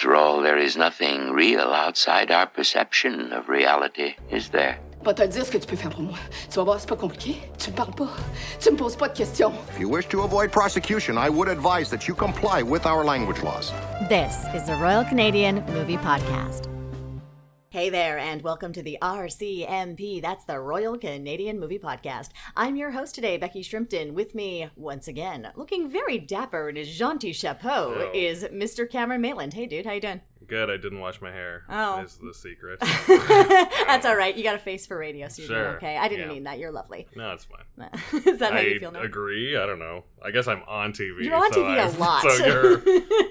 After all, there is nothing real outside our perception of reality, is there? Va te dire ce que tu peux faire pour moi. Tu vas voir, c'est pas compliqué. Tu me parles pas. Tu me poses pas de questions. If you wish to avoid prosecution, I would advise that you comply with our language laws. This is the Royal Canadian Movie Podcast. Hey there, and welcome to the RCMP. That's the Royal Canadian Movie Podcast. I'm your host today, Becky Shrimpton. With me, once again, looking very dapper in his jaunty chapeau, Yo. is Mr. Cameron Maitland. Hey, dude, how you doing? Good. I didn't wash my hair. Oh. Is the secret. That's all right. You got a face for radio, so you're doing okay. I didn't yeah. mean that. You're lovely. no, it's fine. is that how you feel now? agree. I don't know. I guess I'm on TV. You're on so TV a I- lot. So you're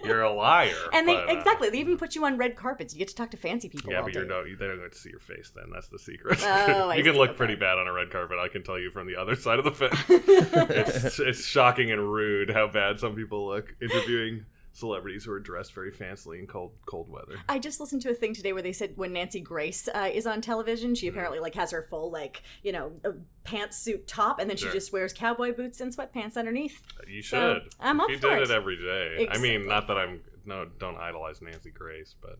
you're a liar. And they but, uh, exactly, they even put you on red carpets. You get to talk to fancy people. Yeah, but you're no, they don't get to see your face. Then that's the secret. Oh, I you can see, look okay. pretty bad on a red carpet. I can tell you from the other side of the fence. it's it's shocking and rude how bad some people look interviewing celebrities who are dressed very fancily in cold cold weather. I just listened to a thing today where they said when Nancy Grace uh, is on television, Mm-hmm. she apparently like has her full like you know pantsuit top, and then she Sure. just wears cowboy boots and sweatpants underneath. You So, should. I'm up you for did it. it every day. I mean, not that I'm no, don't idolize Nancy Grace, but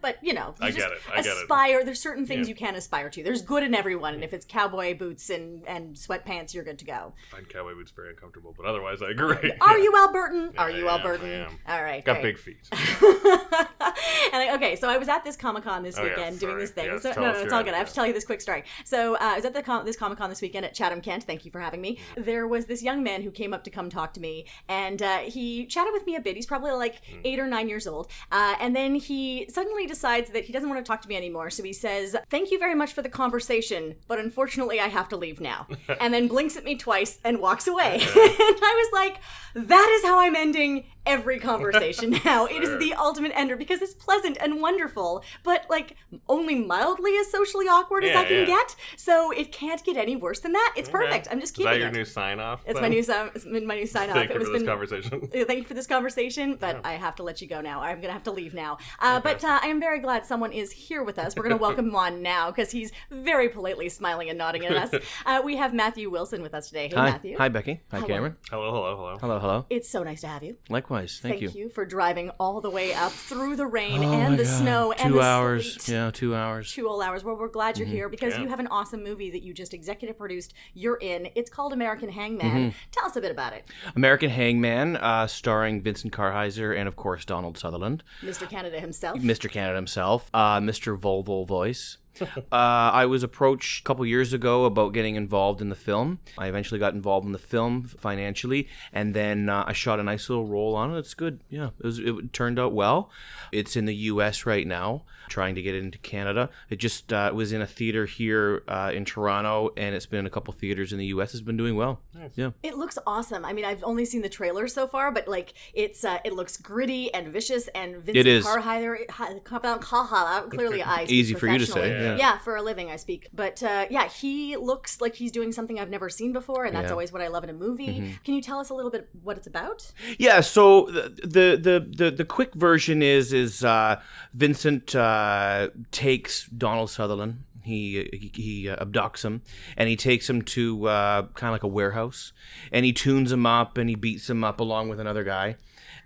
but you know, you I get it, I get it. aspire. There's certain things Yeah. you can aspire to. There's good in everyone, and if it's cowboy boots and and sweatpants, you're good to go. I find cowboy boots very uncomfortable. But otherwise, I agree. Are Yeah. you Al Burton? Are you Al am, Burton? I am. All right, Got great. big feet. and I, okay, so I was at this Comic Con this Oh, yeah, weekend doing this thing. So, no, no, it's all good. I have to tell you this quick story. So uh, I was at the com- this Comic Con this weekend at Chatham Kent. Thank you for having me. There was this young man who came up to come talk to me, and uh, he chatted with me a bit. He's probably like Hmm. Eight or nine years old, uh, and then he suddenly decides that he doesn't want to talk to me anymore. So he says, "Thank you very much for the conversation, but unfortunately, I have to leave now." and then blinks at me twice and walks away. and I was like, "That is how I'm ending." Every conversation now. It is the ultimate ender because it's pleasant and wonderful, but like only mildly as socially awkward as I can yeah. get. So it can't get any worse than that. It's perfect. I'm just Is keeping that your it. new sign off? it's my new sign. It's been my new sign off. Thank it you was for this been- conversation. Thank you for this conversation, but I have to let you go now. I'm going to have to leave now. Uh, But uh, I am very glad someone is here with us. We're going to welcome him on now because he's very politely smiling and nodding at us. Uh, we have Matthew Willson with us today. Hey, Hi, Matthew. hi, Becky. Hi, Hello. Cameron. Hello, hello, hello. Hello, hello. It's so nice to have you. Likewise, thank, you. for driving all the way up through the rain Oh and the God. snow Two and the hours. sleet. Yeah, two hours. Two whole hours. Well, we're glad you're here because Yeah. you have an awesome movie that you just executive produced. You're in. It's called American Hangman. Mm-hmm. Tell us a bit about it, American Hangman, uh, starring Vincent Kartheiser and of course Donald Sutherland, Mr. Canada himself. Mr. Canada himself, uh, Mr. Volvo voice. uh, I was approached a couple years ago about getting involved in the film. I eventually got involved in the film financially, and then uh, I shot a nice little role on it. It's good. Yeah, it, was, it turned out well. It's in the U.S. right now, trying to get it into Canada. It just uh, was in a theater here uh, in Toronto, and it's been in a couple theaters in the U.S. It's been doing well. Yeah. It looks awesome. I mean, I've only seen the trailer so far, but like it's uh, it looks gritty and vicious and Vincent It is. Kartheiser. Kartheiser clearly, I Easy for you to say, professionally. yeah. for a living I speak. But uh, yeah, he looks like he's doing something I've never seen before, and that's Yeah. Mm-hmm. always what I love in a movie. Can you tell us a little bit what it's about? Yeah, so the the the the, the quick version is is uh, Vincent uh, takes Donald Sutherland. He he, he uh, abducts him and he takes him to uh, kind of like a warehouse and he tunes him up and he beats him up along with another guy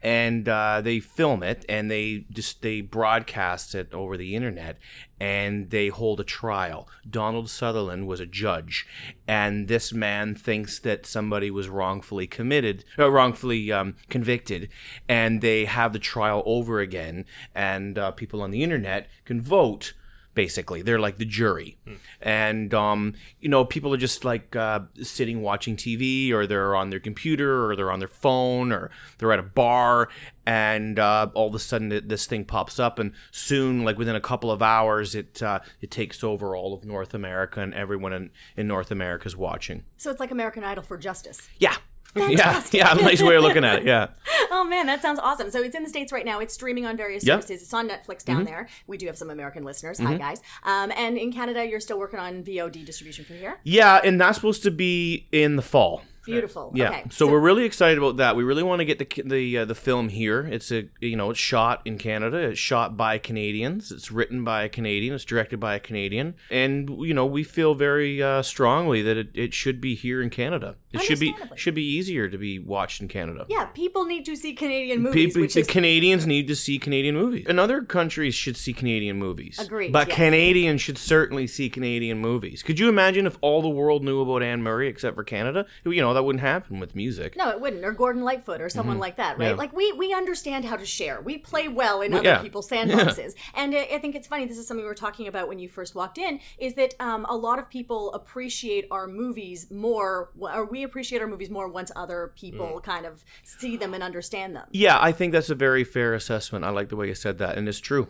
and uh, they film it and they just they broadcast it over the internet and they hold a trial. Donald sutherland was a judge and this man thinks that somebody was wrongfully committed uh, wrongfully um, convicted and they have the trial over again and uh, people on the internet can vote basically. They're like the jury. And um, you know people are just like uh, sitting watching tv or they're on their computer or they're on their phone or they're at a bar and uh, all of a sudden this thing pops up and soon like within a couple of hours it uh, it takes over all of north america and everyone in, in north america is watching. So it's like American Idol for justice. yeah yeah yeah nice way of looking at it yeah Oh man, that sounds awesome. So it's in the states right now. It's streaming on various Yep. services. It's on Netflix down Mm-hmm. there. We do have some American listeners. Hi guys. Um, and in Canada, you're still working on VOD distribution for here. yeah and that's supposed to be in the fall Beautiful. Yeah. Okay. So, we're really excited about that. We really want to get the the uh, the film here. It's a you know it's shot in Canada. It's shot by Canadians. It's written by a Canadian. It's directed by a Canadian. And you know we feel very uh, strongly that it, it should be here in Canada. It should be should be easier to be watched in Canada. Yeah, people need to see Canadian movies, People, which the is Canadians need to see Canadian movies. And other countries should see Canadian movies. Agreed, But yes. Canadians should certainly see Canadian movies. Could you imagine if all the world knew about Anne Murray except for Canada? You know, that wouldn't happen with music. no, it wouldn't, or Gordon Lightfoot, or someone like that, right? Mm-hmm. Yeah. Like we we understand how to share. We play well in Well, other yeah. people's sandboxes, and I, I think it's funny. This is something we were talking about when you first walked in. Is that um, a lot of people appreciate our movies more, or we appreciate our movies more once other people Mm. kind of see them and understand them. Yeah, I think that's a very fair assessment. I like the way you said that, and it's true.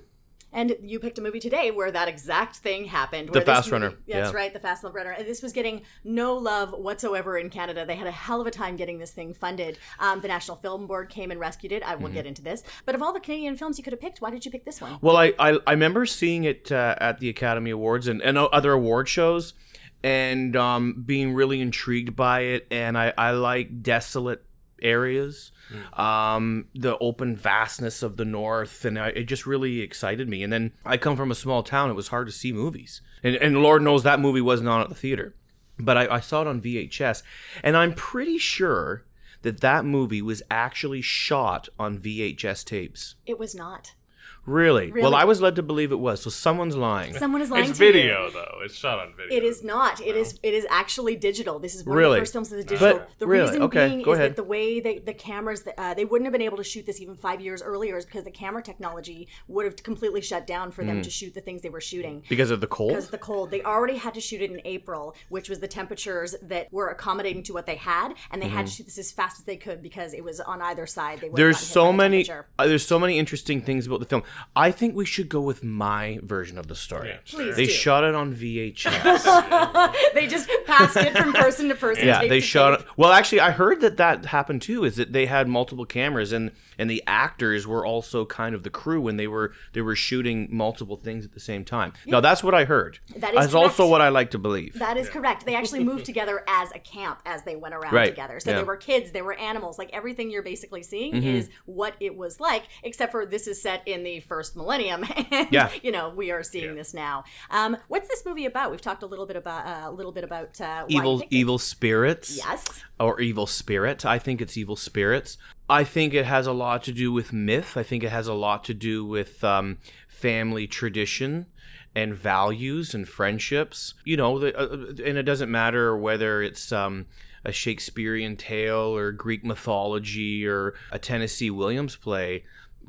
And you picked a movie today where that exact thing happened. The Fast movie- Runner, That's yeah. right, the Fast Love Runner. And this was getting no love whatsoever in Canada. They had a hell of a time getting this thing funded. Um, the National Film Board came and rescued it. I Mm-hmm. won't get into this. But of all the Canadian films you could have picked, why did you pick this one? Well, I, I, I remember seeing it uh, at the Academy Awards and, and other award shows and um, being really intrigued by it. And I, I like desolate areas, um, the open vastness of the North. And I, it just really excited me. And then I come from a small town. It was hard to see movies. And, and Lord knows that movie wasn't on at the theater. But I, I saw it on VHS. And I'm pretty sure that that movie was actually shot on VHS tapes. It was not. Really? Well, I was led to believe it was. So someone's lying. Someone is lying It's to you. video though. It's shot on video. It is not. It is. It is actually digital. This is one of the first films of the digital. But- the really? reason Okay, being go is ahead. that the way they, the cameras, uh, they wouldn't have been able to shoot this even five years earlier, is because the camera technology would have completely shut down for Mm. them to shoot the things they were shooting. Because of the cold? Because of the cold, they already had to shoot it in April, which was the temperatures that were accommodating to what they had, and they had to shoot this as fast as they could because it was on either side. They would. There's so many. Uh, there's so many interesting things about the film. I think we should go with my version of the story. Yeah, Please They do. shot it on VHS. they just passed it from person to person. yeah, tape they to shot tape. it. Well, actually, I heard that that happened too. Is that they had multiple cameras and and the actors were also kind of the crew when they were they were shooting multiple things at the same time. Now that's what I heard. That is That's also what I like to believe. That is correct. They actually moved together as a camp as they went around Right. together. So Yeah. there were kids, there were animals. Like everything you're basically seeing Mm-hmm. is what it was like, except for this is set in the first millennium. And, Yeah. you know, we are seeing this now. Um, what's this movie about? We've talked a little bit about uh, a little bit about uh, evil evil spirits. Yes. or evil spirit. I think it's evil spirits. I think it has a lot to do with myth. I think it has a lot to do with um, family tradition and values and friendships. You know, the, uh, and it doesn't matter whether it's um, a Shakespearean tale or Greek mythology or a Tennessee Williams play.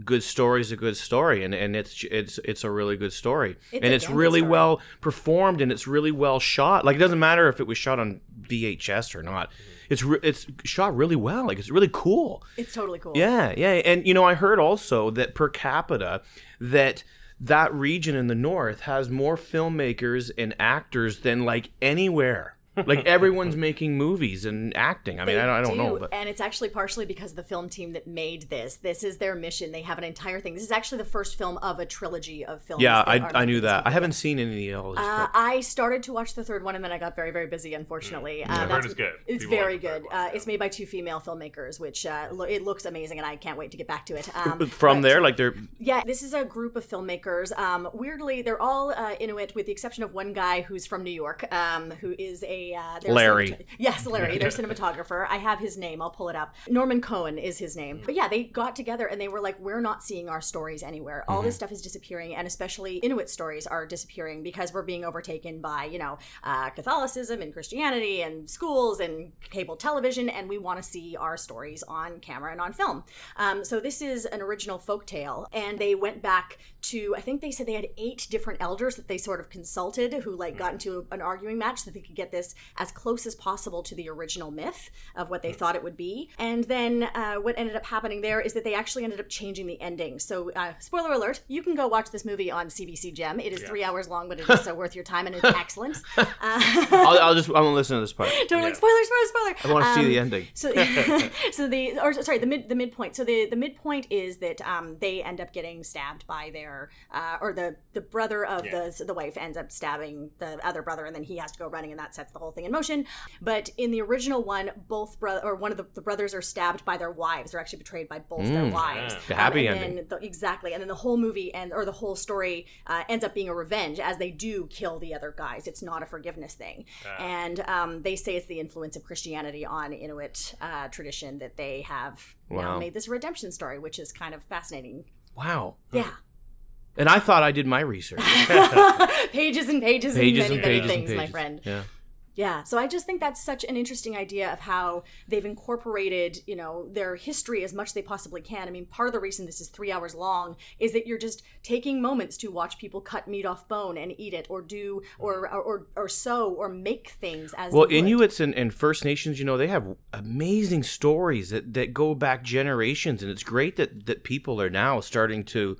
Good story is a good story, and, and it's it's it's a really good story, It's and it's really story. well performed, and it's really well shot. Like it doesn't matter if it was shot on VHS or not. Mm-hmm. It's re- it's shot really well. Like it's really cool. It's totally cool. Yeah, yeah, and you know I heard also that per capita that that region in the north has more filmmakers and actors than like anywhere. Like everyone's making movies and acting. I mean, They I don't, I don't do, know, but and it's actually partially because the film team that made this. This is their mission. They have an entire thing. This is actually the first film of a trilogy of films. yeah, I, I knew that. I haven't seen any of those. Uh, I started to watch the third one and then I got very, very busy, unfortunately. Uh, I heard that's- it's good. It's People very like the third good. one, Uh, yeah. it's made by two female filmmakers, which uh, lo- it looks amazing, and I can't wait to get back to it. Um, From but- there, like they're yeah, this is a group of filmmakers. Um, weirdly, they're all uh, Inuit, with the exception of one guy who's from New York, um, who is a uh, Larry. cinemat- yes, Larry, their cinematographer. I have his name. I'll pull it up. Norman Cohn is his name. But yeah, they got together and they were like, "We're not seeing our stories anywhere. All this stuff is disappearing, and especially Inuit stories are disappearing because we're being overtaken by you know uh, Catholicism and Christianity and schools and cable television, and we want to see our stories on camera and on film. Um, so this is an original folk tale, and they went back to I think they said they had eight different elders that they sort of consulted who like got into an arguing match so they could get this as close as possible to the original myth of what they thought it would be. And then uh, what ended up happening there is that they actually ended up changing the ending. So uh, spoiler alert: you can go watch this movie on CBC Gem. It is three hours long, but it is so worth your time and it's excellent. Uh, I'll, I'll just I'm gonna listen to this part. totally spoiler, spoiler, spoiler. I want to see Um, the ending. so, so the or sorry, the mid the midpoint. So the the midpoint is that um, they end up getting stabbed by their uh, or the the brother of the the wife ends up stabbing the other brother, and then he has to go running, and that sets the whole thing in motion. But in the original one, both brother or one of the, the brothers are stabbed by their wives. They're actually betrayed by both their wives. The happy and ending. The, exactly, and then the whole movie and or the whole story uh, ends up being a revenge as they do kill the other guys. It's not a forgiveness thing, and um, they say it's the influence of Christianity on Inuit uh, tradition that they have now made this redemption story, which is kind of fascinating. Wow. Yeah, And I thought I did my research. pages and pages, pages and many, and pages many things, my friend. Yeah. Yeah, so I just think that's such an interesting idea of how they've incorporated, you know, their history as much as they possibly can. I mean, part of the reason this is three hours long is that you're just taking moments to watch people cut meat off bone and eat it, or do, or or or, or sew, or make things as Well. Inuits and, and First Nations, you know, they have amazing stories that, that go back generations, and it's great that, that people are now starting to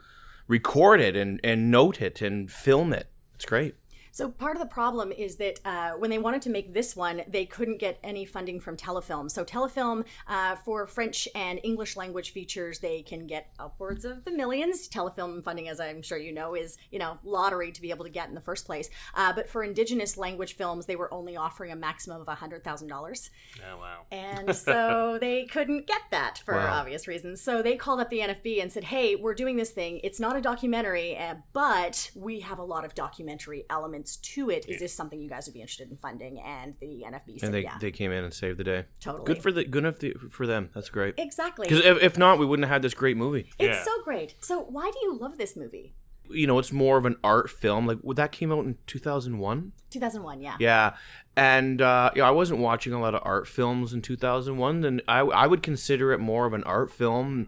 record it and, and note it and film it. It's great. So part of the problem is that uh, when they wanted to make this one, they couldn't get any funding from Telefilm. So Telefilm, uh, for French and English language features, they can get upwards of the millions. Telefilm funding, as I'm sure you know, is you know lottery to be able to get in the first place. Uh, but for Indigenous language films, they were only offering a maximum of hundred thousand dollars. Oh wow. And so they couldn't get that for Wow. obvious reasons. So they called up the NFB and said, hey, we're doing this thing. It's not a documentary, uh, but we have a lot of documentary elements to it. Is this something you guys would be interested in funding? And the NFB said, And they, yeah, they came in and saved the day. totally. Good for the good enough the, for them. That's great. Exactly. Because if, if not, we wouldn't have had this great movie. It's Yeah. so great. So why do you love this movie? You know, it's more of an art film. Like, would that came out in two thousand one? 2001, yeah. Yeah, and uh, yeah, I wasn't watching a lot of art films in 2001, and I I would consider it more of an art film.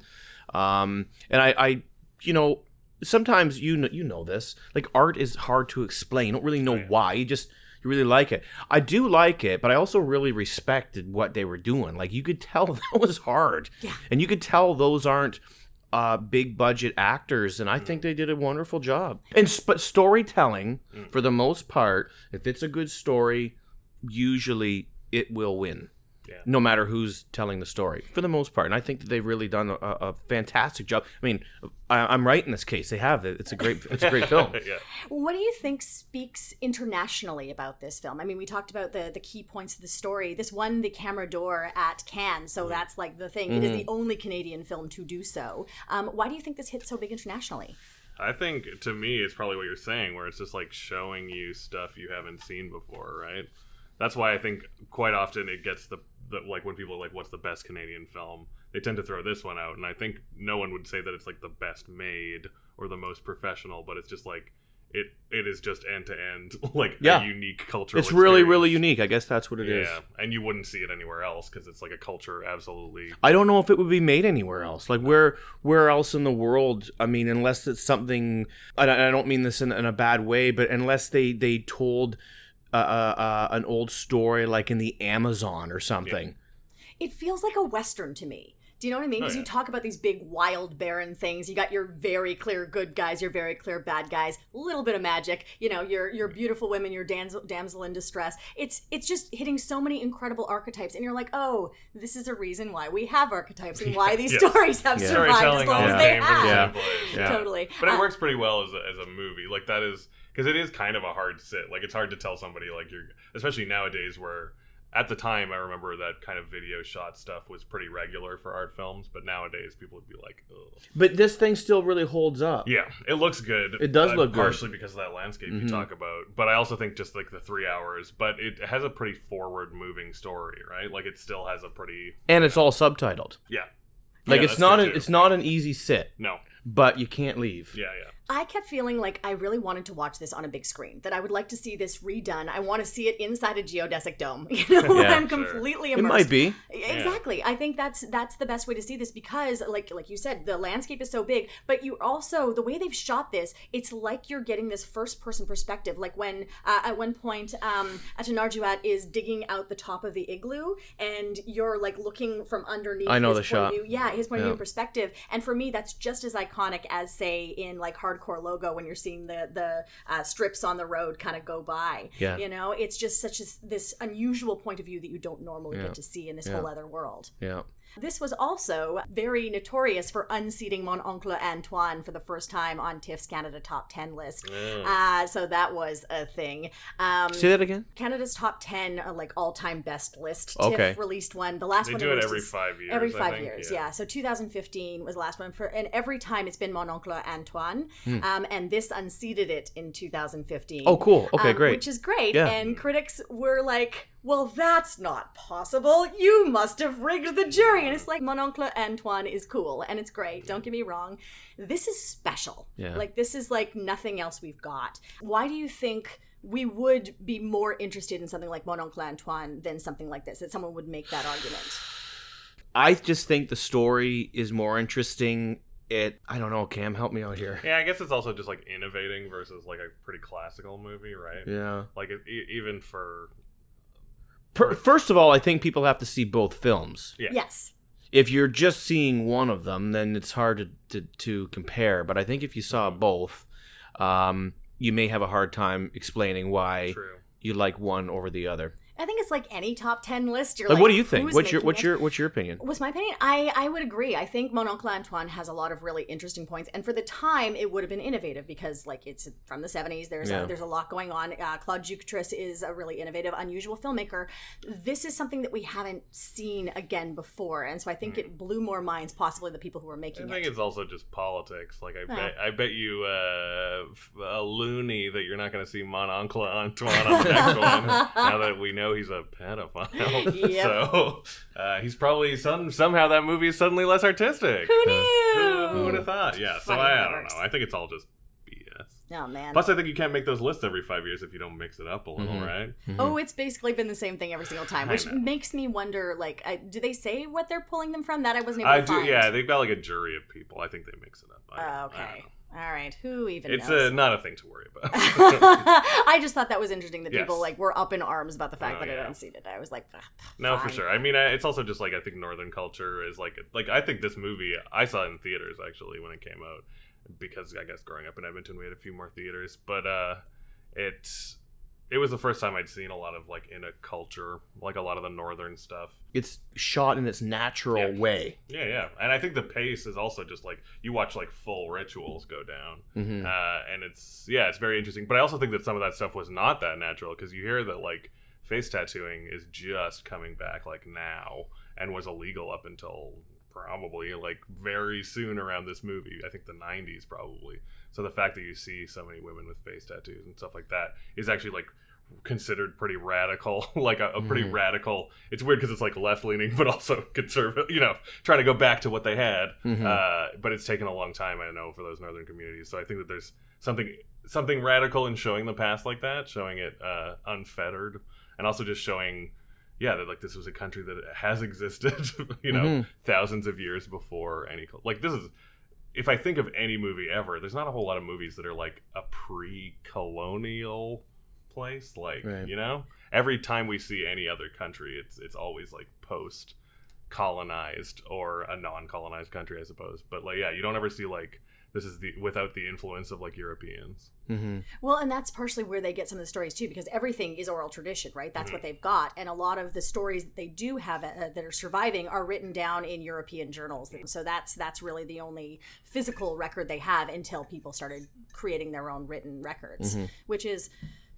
Um, and I, I, you know, sometimes you know, you know this, like art is hard to explain. You don't really know why. You just you really like it. I do like it, but I also really respected what they were doing. Like you could tell that was hard, Yeah. and you could tell those aren't uh, big budget actors, and I think they did a wonderful job. And but storytelling, for the most part, if it's a good story, usually it will win. Yeah. No matter who's telling the story, for the most part, and I think that they've really done a, a fantastic job. I mean, I, I'm right in this case; they have it. It's a great, it's a great film. yeah. What do you think speaks internationally about this film? I mean, we talked about the the key points of the story. This won the Camera d'Or at Cannes, so that's like the thing. It is the only Canadian film to do so. Um, why do you think this hit so big internationally? I think to me it's probably what you're saying, where it's just like showing you stuff you haven't seen before, right? That's why I think quite often it gets the, the like when people are like, "What's the best Canadian film?" They tend to throw this one out, and I think no one would say that it's like the best made or the most professional, but it's just like it it is just end to end like Yeah. a unique cultural. It's really, really unique. I guess that's what it is. Yeah, and you wouldn't see it anywhere else because it's like a culture absolutely. I don't know if it would be made anywhere else. Like where where else in the world? I mean, unless it's something. I I don't mean this in, in a bad way, but unless they they told uh, uh, an old story like in the Amazon or something. It feels like a western to me. Do you know what I mean? Oh, Because yeah. you talk about these big, wild, barren things. You got your very clear good guys, your very clear bad guys. A little bit of magic. You know, your your beautiful women, your damsel, damsel in distress. It's it's just hitting so many incredible archetypes, and you're like, oh, this is a reason why we have archetypes and why these Yes. stories have Yeah. survived as Storytelling long all as they for the have. Yeah. Yeah. Totally. But it Uh, works pretty well as a, as a movie. Like that is because it is kind of a hard sit. Like it's hard to tell somebody like you're, especially nowadays where at the time I remember that kind of video shot stuff was pretty regular for art films, but nowadays people would be like, Ugh. But this thing still really holds up. yeah, it looks good. It does uh, look good. partially because of that landscape you Mhm. talk about, but I also think just like the three hours, but it has a pretty forward moving story, right? Like it still has a pretty And it's all subtitled. yeah. Like Yeah, it's not it's not an easy sit, no, but you can't leave. yeah, yeah. I kept feeling like I really wanted to watch this on a big screen. That I would like to see this redone. I want to see it inside a geodesic dome. You know, Yeah, I'm sure. completely immersed. It might be. Exactly. I think that's that's the best way to see this because like like you said, the landscape is so big, but you also the way they've shot this, it's like you're getting this first person perspective. Like when uh, at one point um Atanarjuat is digging out the top of the igloo and you're like looking from underneath I know his the point shot. Of view. Yeah, his point of view and perspective. And for me that's just as iconic as say in like hardcore logo when you're seeing the the uh, strips on the road kind of go by. Yeah. You know, it's just such a, this unusual point of view that you don't normally Yeah. get to see in this Yeah. whole other world. Yeah. This was also very notorious for unseating Mon Oncle Antoine for the first time on TIFF's Canada Top 10 list. Uh, so that was a thing. Um, Say that again. Canada's top 10 uh, like all-time best list. Okay. TIFF released one. The last They one do it every is- five years, Every I five think, years, yeah. yeah. So 2015 was the last one for, and every time it's been Mon Oncle Antoine. Hmm. Um, and this unseated it in 2015. Oh, cool. Okay, um, great. Which is great. Yeah. And critics were like, well, that's not possible. You must have rigged the jury. And it's like, Mon Oncle Antoine is cool and it's great. Don't get me wrong. This is special. Yeah. Like, this is like nothing else we've got. Why do you think we would be more interested in something like Mon Oncle Antoine than something like this? That someone would make that argument? I just think the story is more interesting. It. I don't know. Cam, help me out here. Yeah, I guess it's also just like innovating versus like a pretty classical movie, right? Yeah. Like it, e- even for Per- First of all, I think people have to see both films. yeah, Yes. If you're just seeing one of them, then it's hard to, to, to compare. But I think if you saw both, um, you may have a hard time explaining why true. you like one over the other. I think it's like any top 10 list. You're Like, like, what do you think? What's your what's it? your what's your opinion? What's my opinion? I, I would agree. I think Mon Oncle Antoine has a lot of really interesting points, and for the time, it would have been innovative because, like, it's from the '70s. There's Yeah. a, there's a lot going on. Uh, Claude Ducatris is a really innovative, unusual filmmaker. This is something that we haven't seen again before, and so I think it blew more minds, possibly the people who were making. It. I making think it. it's also just politics. Like I Yeah. bet, I bet you uh, f- a loony that you're not going to see Mon Oncle Antoine on the next one. Now that we know he's a pedophile, Yep. so uh, he's probably some somehow that movie is suddenly less artistic. Who knew? Who, who would have thought? Yeah. So I, I don't know. I think it's all just BS. Oh man. Plus, I think you can't make those lists every five years if you don't mix it up a little, Mhm. right? Oh, it's basically been the same thing every single time, which makes me wonder. Like, I, do they say what they're pulling them from? That I wasn't able I to do. find. Yeah, they've got like a jury of people. I think they mix it up. I, Oh, I don't okay. All right. Who even It's knows? uh, not a thing to worry about. I just thought that was interesting that people like were up in arms about the fact Oh, that it yeah. unseated. I was like, "Ah, No, for sure. I mean, I- it's also just like I think Northern culture is like like I think this movie I saw it in theaters actually when it came out because I guess growing up in Edmonton we had a few more theaters, but uh, it it was the first time I'd seen a lot of like in a culture like a lot of the Northern stuff. It's shot in its natural Yeah. way. Yeah, yeah, and I think the pace is also just like you watch like full rituals go down. hmm uh, and it's yeah, it's very interesting. But I also think that some of that stuff was not that natural because you hear that like face tattooing is just coming back like now and was illegal up until probably like very soon around this movie. I think the '90s probably. So the fact that you see so many women with face tattoos and stuff like that is actually like considered pretty radical like a, a pretty Mhm. radical it's weird because it's like left leaning but also conservative you know trying to go back to what they had Mhm. uh, but it's taken a long time, I know, for those northern communities. So I think that there's something something radical in showing the past like that, showing it uh, unfettered, and also just showing, yeah, that like this was a country that has existed, you know, Mhm. thousands of years before any like this is. If I think of any movie ever, there's not a whole lot of movies that are like a pre-colonial place. Like Right. you know, every time we see any other country, it's it's always like post colonized or a non-colonized country, I suppose. But like, yeah, you don't ever see like this is the without the influence of like Europeans. hmm Well, and that's partially where they get some of the stories too, because everything is oral tradition, right? That's Mm-hmm. what they've got, and a lot of the stories that they do have uh, that are surviving are written down in European journals. So that's that's really the only physical record they have until people started creating their own written records, Mm-hmm. which is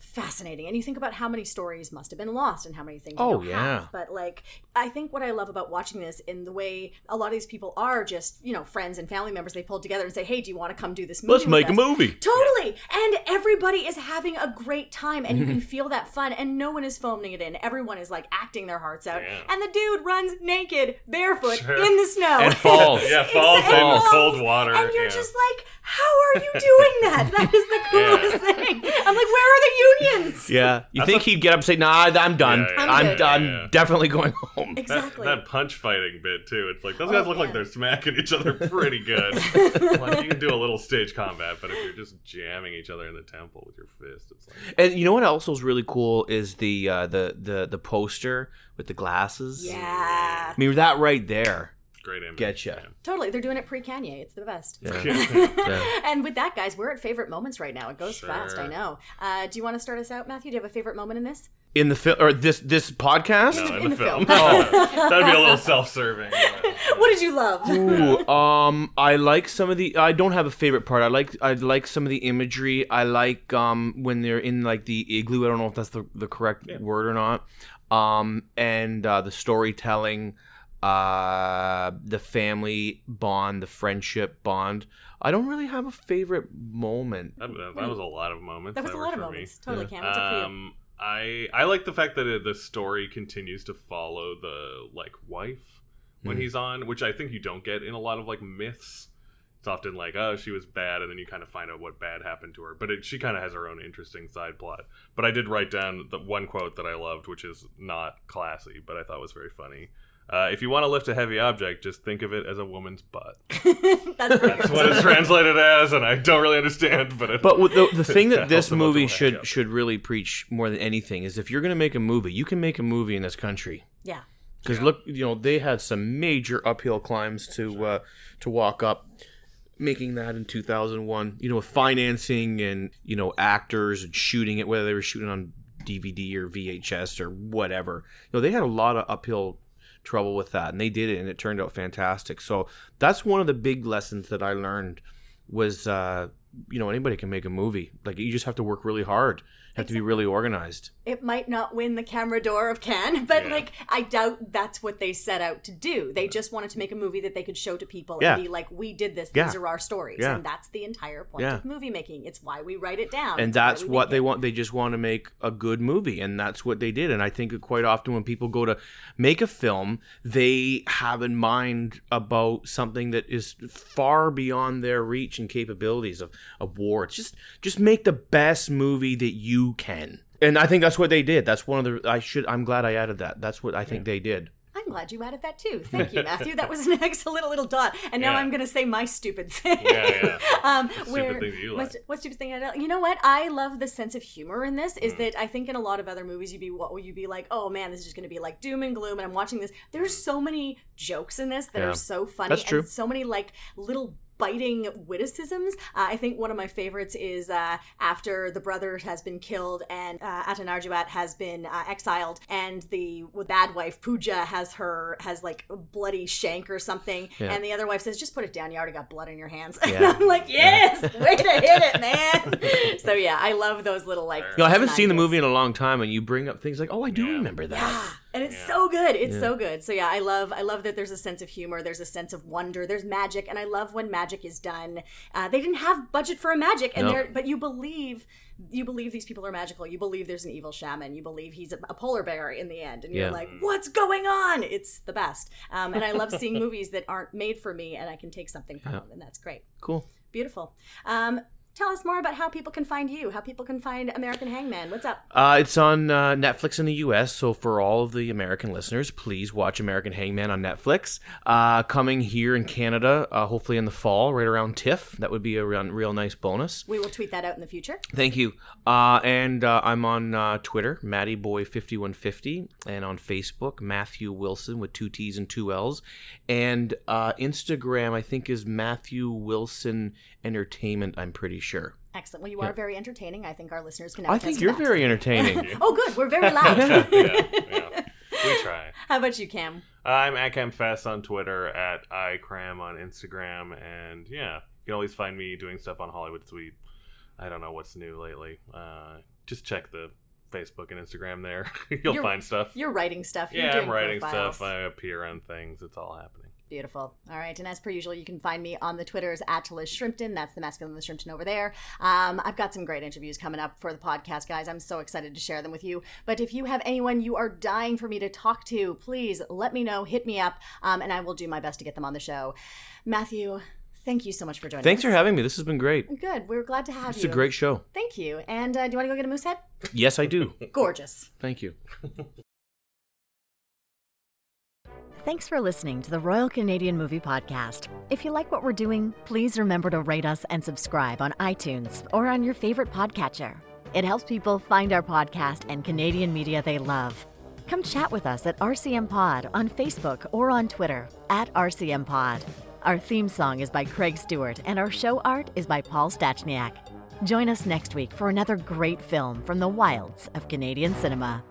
fascinating. And you think about how many stories must have been lost and how many things. Oh, yeah. have. But like, I think what I love about watching this in the way a lot of these people are just you know friends and family members. They pulled together and say, "Hey, do you want to come do this movie?" Let's make a movie. Totally. And everybody is having a great time and you can feel that fun and no one is phoning it in. Everyone is like acting their hearts out. Yeah. And the dude runs naked, barefoot Sure. in the snow. And falls. yeah, falls It's- in cold water. And you're yeah. just like, how are you doing that? That is the coolest thing. I'm like, where are the unions? Yeah, you That's think a- he'd get up and say, "Nah, I'm done. Yeah, yeah, I'm yeah, done. yeah, yeah. Definitely going home." That, Exactly. that punch fighting bit too. It's like those Oh, guys look like they're smacking each other pretty good. like you can do a little stage combat, but if you're just jamming each other in the temple with your fist, it's like And you know what else was really cool is the uh, the the the poster with the glasses. yeah. I mean that right there. Great image. Getcha. Totally, they're doing it pre Kanye. It's the best. Yeah. And with that, guys, we're at favorite moments right now. It goes Sure. fast, I know. Uh, do you want to start us out, Matthew? Do you have a favorite moment in this? In the film or this this podcast? No, in, In the, the film. film. That'd be a little self-serving. What did you love? Ooh, um, I like some of the. I don't have a favorite part. I like I like some of the imagery. I like um when they're in like the igloo. I don't know if that's the the correct word or not. Um, and uh, the storytelling, uh, the family bond, the friendship bond. I don't really have a favorite moment. That, that- that was a lot of moments. That was a lot of for me. moments. Totally, Cam. What's up for you? Um, I I like the fact that it, the story continues to follow the like wife when Hmm. he's on, which I think you don't get in a lot of like myths. It's often like, oh, she was bad, and then you kind of find out what bad happened to her. But it, she kind of has her own interesting side plot. But I did write down the one quote that I loved, which is not classy, but I thought was very funny. Uh, if you want to lift a heavy object, just think of it as a woman's butt. That's That's what it's translated as, and I don't really understand. But it, But the, the thing that this movie should up. should really preach more than anything is if you're going to make a movie, you can make a movie in this country. Yeah. Because look, you know, they had some major uphill climbs to uh, to walk up. Making that in 2001, you know, with financing and you know actors and shooting it, whether they were shooting on DVD or VHS or whatever, you know, they had a lot of uphill trouble with that, and they did it, and it turned out fantastic. So that's one of the big lessons that I learned was, uh, you know, anybody can make a movie. Like you just have to work really hard, have to be really organized. It might not win the Camera d'Or of Cannes, but Yeah. like I doubt that's what they set out to do. They just wanted to make a movie that they could show to people Yeah. and be like, "We did this. Yeah. These are our stories." And that's the entire point of movie making. It's why we write it down. and It's that's what they it. want they just want to make a good movie and that's what they did and i think quite often when people go to make a film they have in mind about something that is far beyond their reach and capabilities of, of war it's just just make the best movie that you can and i think that's what they did that's one of the i should i'm glad i added that that's what i think they did I'm glad you added that too. Thank you, Matthew. That was an excellent little dot. And now Yeah. I'm going to say my stupid thing. Yeah, yeah. um, stupid where, thing that you what, like? what stupid thing? I don't, you know what? I love the sense of humor in this. Mm. Is that I think in a lot of other movies you'd be what you'd be like, oh man, this is just going to be like doom and gloom. And I'm watching this. There's so many jokes in this that Yeah. are so funny. That's true. And so many like little biting witticisms. Uh, I think one of my favorites is uh, after the brother has been killed and uh, Atanarjuat has been uh, exiled, and the bad wife Puja has her has like a bloody shank or something, Yeah. and the other wife says, "Just put it down. You already got blood on your hands." and I'm like, "Yes, way to hit it, man." so yeah, I love those little like. you know, i haven't seen the movie in a long time and you bring up things like oh i do Yeah. remember that yeah, and it's so good. It's so good. So yeah, I love I love that there's a sense of humor. There's a sense of wonder. There's magic, and I love when magic is done. Uh, they didn't have budget for a magic, and No. they're but you believe you believe these people are magical. You believe there's an evil shaman. You believe he's a, a polar bear in the end, and you're Yeah. like, what's going on? It's the best. Um, and I love seeing movies that aren't made for me, and I can take something from them, and that's great. cool Beautiful. Um, tell us more about how people can find you. How people can find American Hangman. What's up? Uh, it's on uh, Netflix in the U.S. So for all of the American listeners, please watch American Hangman on Netflix. Uh, coming here in Canada, uh, hopefully in the fall, right around TIFF. That would be a real, real nice bonus. We will tweet that out in the future. Thank you. Uh, and uh, I'm on uh, Twitter, MattyBoy5150, and on Facebook, Matthew Willson with two T's and two L's. And uh, Instagram, I think, is Matthew Willson Entertainment. I'm pretty sure. Excellent. Well, you are very entertaining. I think our listeners can. I think you're that. very entertaining. Oh, good. We're very loud. yeah, yeah. We try. How about you, Cam? I'm at CamFest on Twitter, at iCram on Instagram, and yeah, you can always find me doing stuff on Hollywood Suite. I don't know what's new lately. Uh, just check the Facebook and Instagram there. You'll You're- find stuff. You're writing stuff. You're yeah, I'm writing profiles. stuff. I appear on things. It's all happening. Beautiful. All right. And as per usual, you can find me on the Twitters at Liz Shrimpton. That's the masculine Liz Shrimpton over there. Um, I've got some great interviews coming up for the podcast, guys. I'm so excited to share them with you. But if you have anyone you are dying for me to talk to, please let me know. Hit me up, um, and I will do my best to get them on the show. Matthew, thank you so much for joining Thanks us. for having me. This has been great. Good. We're glad to have It's you. It's a great show. Thank you. And uh, do you want to go get a moose head? Yes, I do. Gorgeous. Thank you. Thanks for listening to the Royal Canadian Movie Podcast. If you like what we're doing, please remember to rate us and subscribe on iTunes or on your favorite podcatcher. It helps people find our podcast and Canadian media they love. Come chat with us at RCM Pod on Facebook or on Twitter at RCM Pod. Our theme song is by Craig Stewart, and our show art is by Paul Stachniak. Join us next week for another great film from the wilds of Canadian cinema.